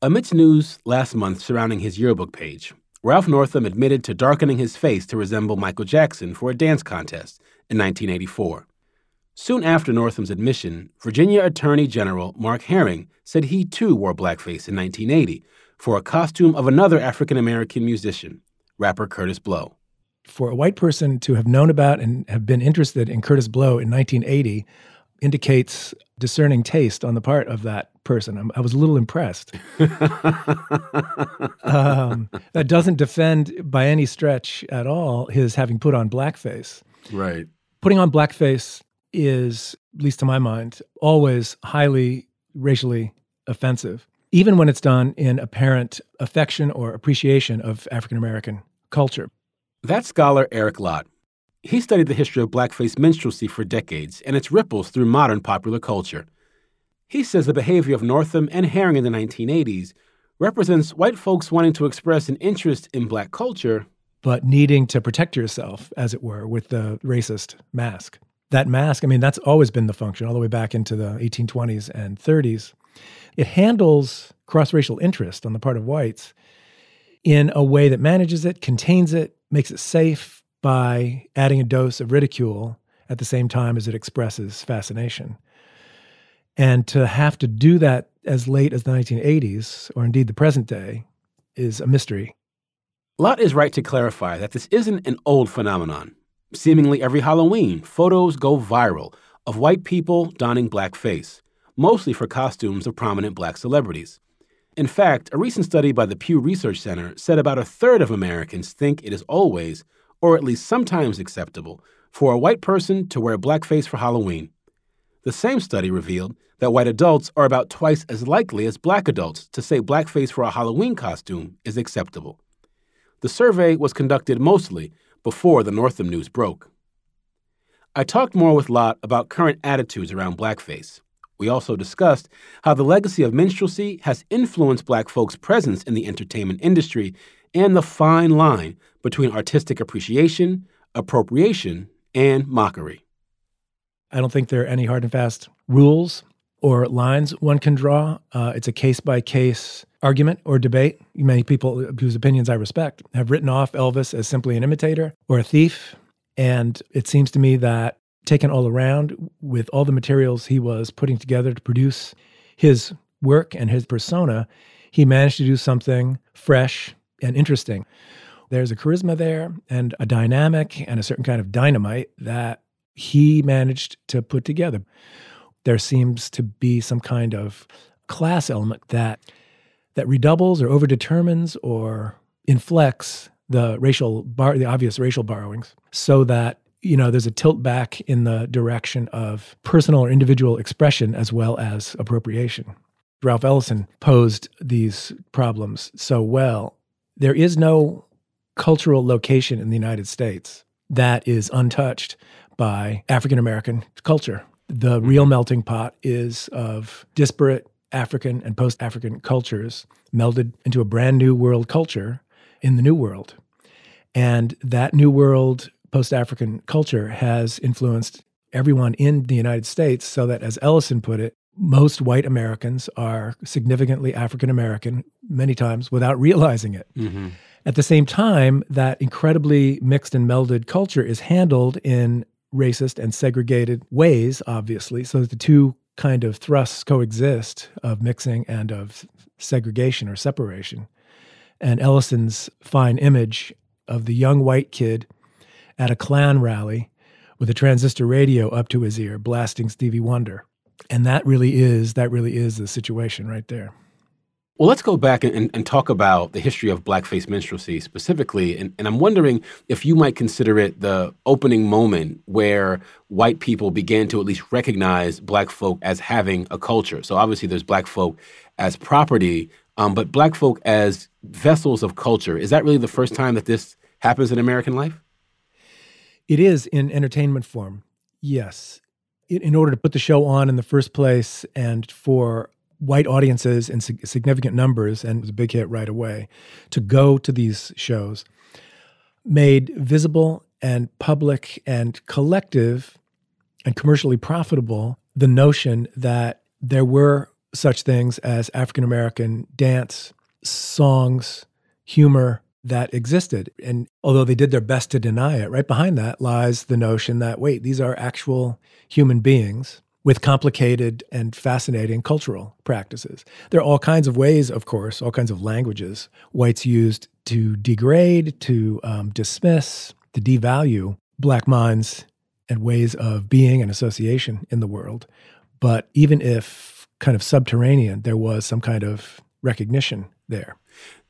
Amidst news last month surrounding his yearbook page, Ralph Northam admitted to darkening his face to resemble Michael Jackson for a dance contest in 1984. Soon after Northam's admission, Virginia Attorney General Mark Herring said he too wore blackface in 1980 for a costume of another African American musician, rapper Kurtis Blow. For a white person to have known about and have been interested in Kurtis Blow in 1980 indicates discerning taste on the part of that person. I was a little impressed. um, that doesn't defend by any stretch at all his having put on blackface. Right. Putting on blackface is, at least to my mind, always highly racially offensive, even when it's done in apparent affection or appreciation of African American culture. That scholar Eric Lott. He studied the history of blackface minstrelsy for decades and its ripples through modern popular culture. He says the behavior of Northam and Herring in the 1980s represents white folks wanting to express an interest in black culture, but needing to protect yourself, as it were, with the racist mask. That mask, I mean, that's always been the function all the way back into the 1820s and 30s. It handles cross racial interest on the part of whites in a way that manages it, contains it, makes it safe by adding a dose of ridicule at the same time as it expresses fascination. And to have to do that as late as the 1980s, or indeed the present day, is a mystery. Lott is right to clarify that this isn't an old phenomenon. Seemingly every Halloween, photos go viral of white people donning blackface, mostly for costumes of prominent black celebrities. In fact, a recent study by the Pew Research Center said about a third of Americans think it is always, or at least sometimes acceptable, for a white person to wear blackface for Halloween. The same study revealed that white adults are about twice as likely as black adults to say blackface for a Halloween costume is acceptable. The survey was conducted mostly before the Northam news broke. I talked more with Lott about current attitudes around blackface. We also discussed how the legacy of minstrelsy has influenced black folks' presence in the entertainment industry and the fine line between artistic appreciation, appropriation, and mockery. I don't think there are any hard and fast rules or lines one can draw. Uh, it's a case by case argument or debate. Many people whose opinions I respect have written off Elvis as simply an imitator or a thief. And it seems to me that taken all around with all the materials he was putting together to produce his work and his persona, he managed to do something fresh and interesting. There's a charisma there and a dynamic and a certain kind of dynamite that he managed to put together. There seems to be some kind of class element that that redoubles or overdetermines or inflects the racial bar, the obvious racial borrowings, so that you know there's a tilt back in the direction of personal or individual expression as well as appropriation. Ralph Ellison posed these problems so well. There is no cultural location in the United States that is untouched by African American culture. The real mm-hmm. melting pot is of disparate African and post African cultures melded into a brand new world culture in the New World. And that New World post African culture has influenced everyone in the United States, so that, as Ellison put it, most white Americans are significantly African American many times without realizing it. Mm-hmm. At the same time, that incredibly mixed and melded culture is handled in racist and segregated ways, obviously. So the two kind of thrusts coexist of mixing and of segregation or separation. And Ellison's fine image of the young white kid at a Klan rally with a transistor radio up to his ear blasting Stevie Wonder. And that really is that really is the situation right there. Well, let's go back and, and, talk about the history of blackface minstrelsy specifically. And, and, I'm wondering if you might consider it the opening moment where white people began to at least recognize black folk as having a culture. So obviously, there's black folk as property, um, but black folk as vessels of culture. Is that really the first time that this happens in American life? It is in entertainment form, yes. In order to put the show on in the first place and for white audiences in significant numbers, and was a big hit right away, to go to these shows, made visible and public and collective and commercially profitable the notion that there were such things as African American dance, songs, humor that existed. And although they did their best to deny it, right behind that lies the notion that, wait, these are actual human beings with complicated and fascinating cultural practices. There are all kinds of ways, of course, all kinds of languages whites used to degrade, to um, dismiss, to devalue Black minds and ways of being and association in the world. But even if kind of subterranean, there was some kind of recognition there.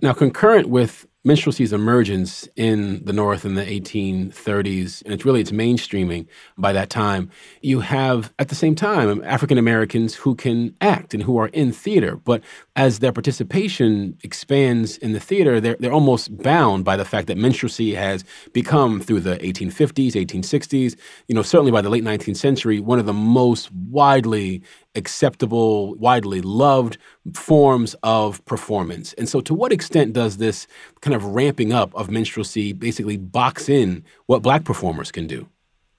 Now, concurrent with minstrelsy's emergence in the North in the 1830s, and it's really its mainstreaming by that time. You have, at the same time, African Americans who can act and who are in theater. But as their participation expands in the theater, they're, they're almost bound by the fact that minstrelsy has become, through the 1850s, 1860s, you know, certainly by the late 19th century, one of the most widely acceptable, widely loved forms of performance. And so, to what extent does this kind of ramping up of minstrelsy basically box in what black performers can do?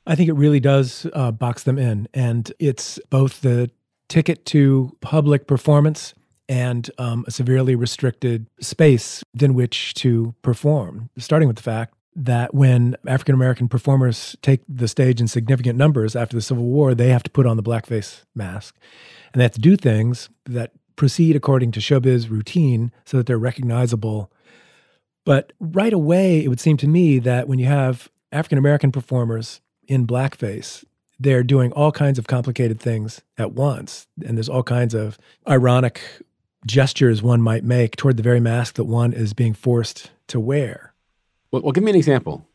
I think it really does uh, box them in. And it's both the ticket to public performance and um, a severely restricted space within which to perform, starting with the fact that when African American performers take the stage in significant numbers after the Civil War, they have to put on the blackface mask. And they have to do things that proceed according to showbiz routine so that they're recognizable. But right away, it would seem to me that when you have African American performers in blackface, they're doing all kinds of complicated things at once. And there's all kinds of ironic gestures one might make toward the very mask that one is being forced to wear. Well, well, give me an example.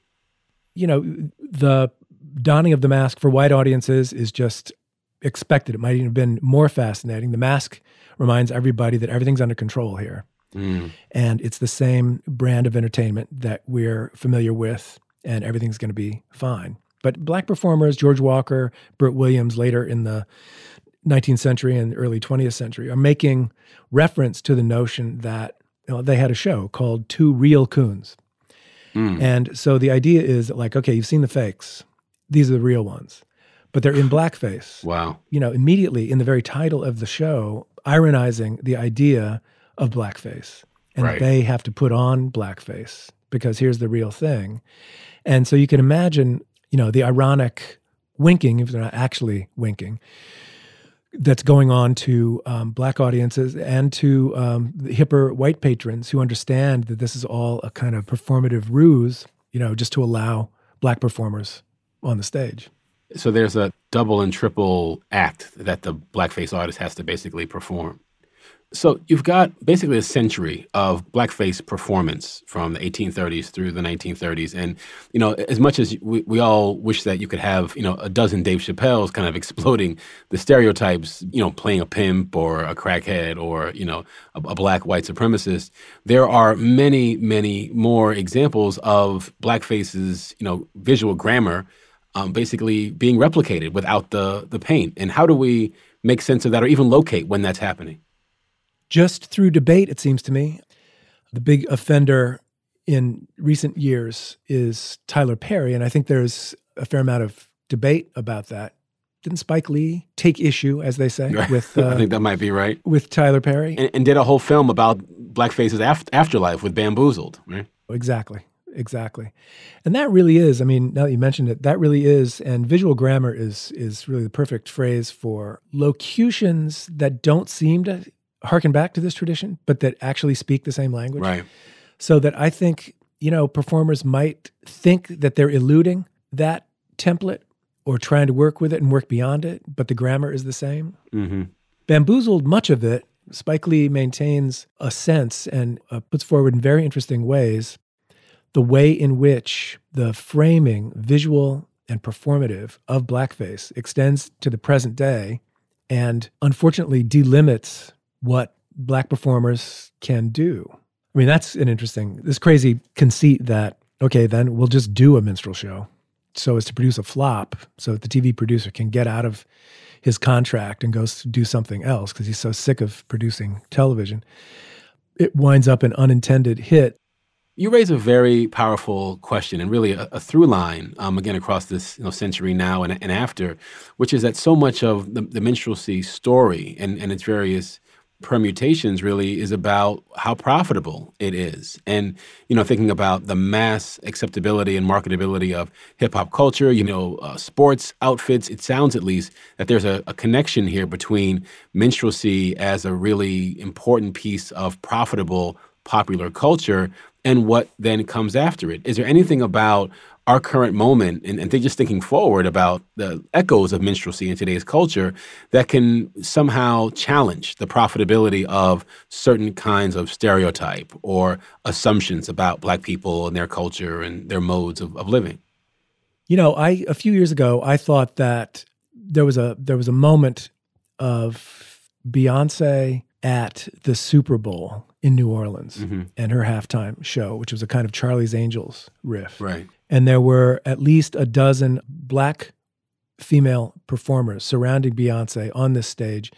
You know, the donning of the mask for white audiences is just expected. It might even have been more fascinating. The mask reminds everybody that everything's under control here. Mm. And it's the same brand of entertainment that we're familiar with, and everything's going to be fine. But black performers, George Walker, Bert Williams, later in the 19th century and early 20th century, are making reference to the notion that you know, they had a show called Two Real Coons. Mm. And so the idea is like, okay, you've seen the fakes. These are the real ones. But they're in blackface. Wow. You know, immediately in the very title of the show, ironizing the idea of blackface. And right. they have to put on blackface because here's the real thing. And so you can imagine, you know, the ironic winking, if they're not actually winking, that's going on to um, black audiences and to um, hipper white patrons who understand that this is all a kind of performative ruse, you know, just to allow black performers on the stage. So there's a double and triple act that the blackface artist has to basically perform. So you've got basically a century of blackface performance from the 1830s through the 1930s, and you know, as much as we, we all wish that you could have you know a dozen Dave Chappelle's kind of exploding the stereotypes, you know, playing a pimp or a crackhead or you know a, a black white supremacist, there are many many more examples of blackface's you know visual grammar, um, basically being replicated without the the paint. And how do we make sense of that, or even locate when that's happening? Just through debate, it seems to me. The big offender in recent years is Tyler Perry, and I think there's a fair amount of debate about that. Didn't Spike Lee take issue, as they say, with? Uh, I think that might be right. With Tyler Perry, and, and did a whole film about blackface's afterlife with Bamboozled, right? Exactly, exactly, and that really is. I mean, now that you mentioned it, that really is, and visual grammar is is really the perfect phrase for locutions that don't seem to harken back to this tradition, but that actually speak the same language. Right. So that I think, you know, performers might think that they're eluding that template or trying to work with it and work beyond it, but the grammar is the same. Mm-hmm. Bamboozled, much of it, Spike Lee maintains a sense and uh, puts forward in very interesting ways the way in which the framing, visual and performative of blackface extends to the present day and unfortunately delimits what black performers can do. I mean, that's an interesting, this crazy conceit that, okay, then we'll just do a minstrel show so as to produce a flop so that the TV producer can get out of his contract and goes to do something else because he's so sick of producing television. It winds up an unintended hit you raise a very powerful question and really a, a through line, um, again, across this you know, century now and, and after, which is that so much of the, the minstrelsy story and, and its various permutations really is about how profitable it is. And, you know, thinking about the mass acceptability and marketability of hip hop culture, you know, uh, sports outfits, it sounds at least that there's a, a connection here between minstrelsy as a really important piece of profitable popular culture and what then comes after it. Is there anything about our current moment and, and they're just thinking forward about the echoes of minstrelsy in today's culture that can somehow challenge the profitability of certain kinds of stereotype or assumptions about black people and their culture and their modes of, of living you know i a few years ago i thought that there was a there was a moment of beyonce at the super bowl in New Orleans mm-hmm. and her halftime show, which was a kind of Charlie's Angels riff. Right. And there were at least a dozen black female performers surrounding Beyonce on this stage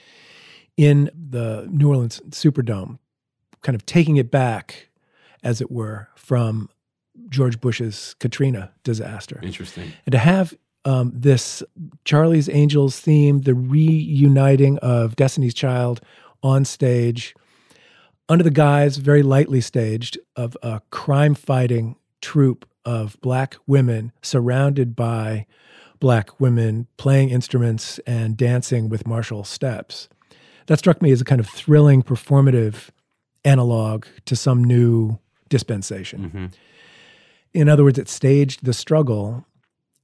in the New Orleans Superdome, kind of taking it back, as it were, from George Bush's Katrina disaster. Interesting. And to have um, this Charlie's Angels theme, the reuniting of Destiny's Child on stage under the guise, very lightly staged, of a crime fighting troupe of black women surrounded by black women playing instruments and dancing with martial steps. That struck me as a kind of thrilling performative analog to some new dispensation. Mm-hmm. In other words, it staged the struggle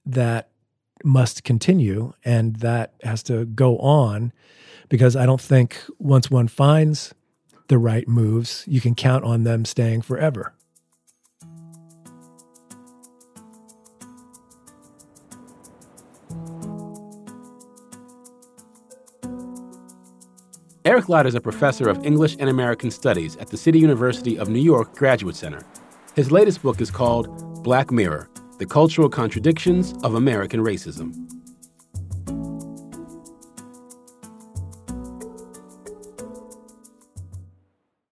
that must continue and that has to go on because I don't think once one finds the right moves, you can count on them staying forever. Eric Lott is a professor of English and American Studies at the City University of New York Graduate Center. His latest book is called Black Mirror The Cultural Contradictions of American Racism.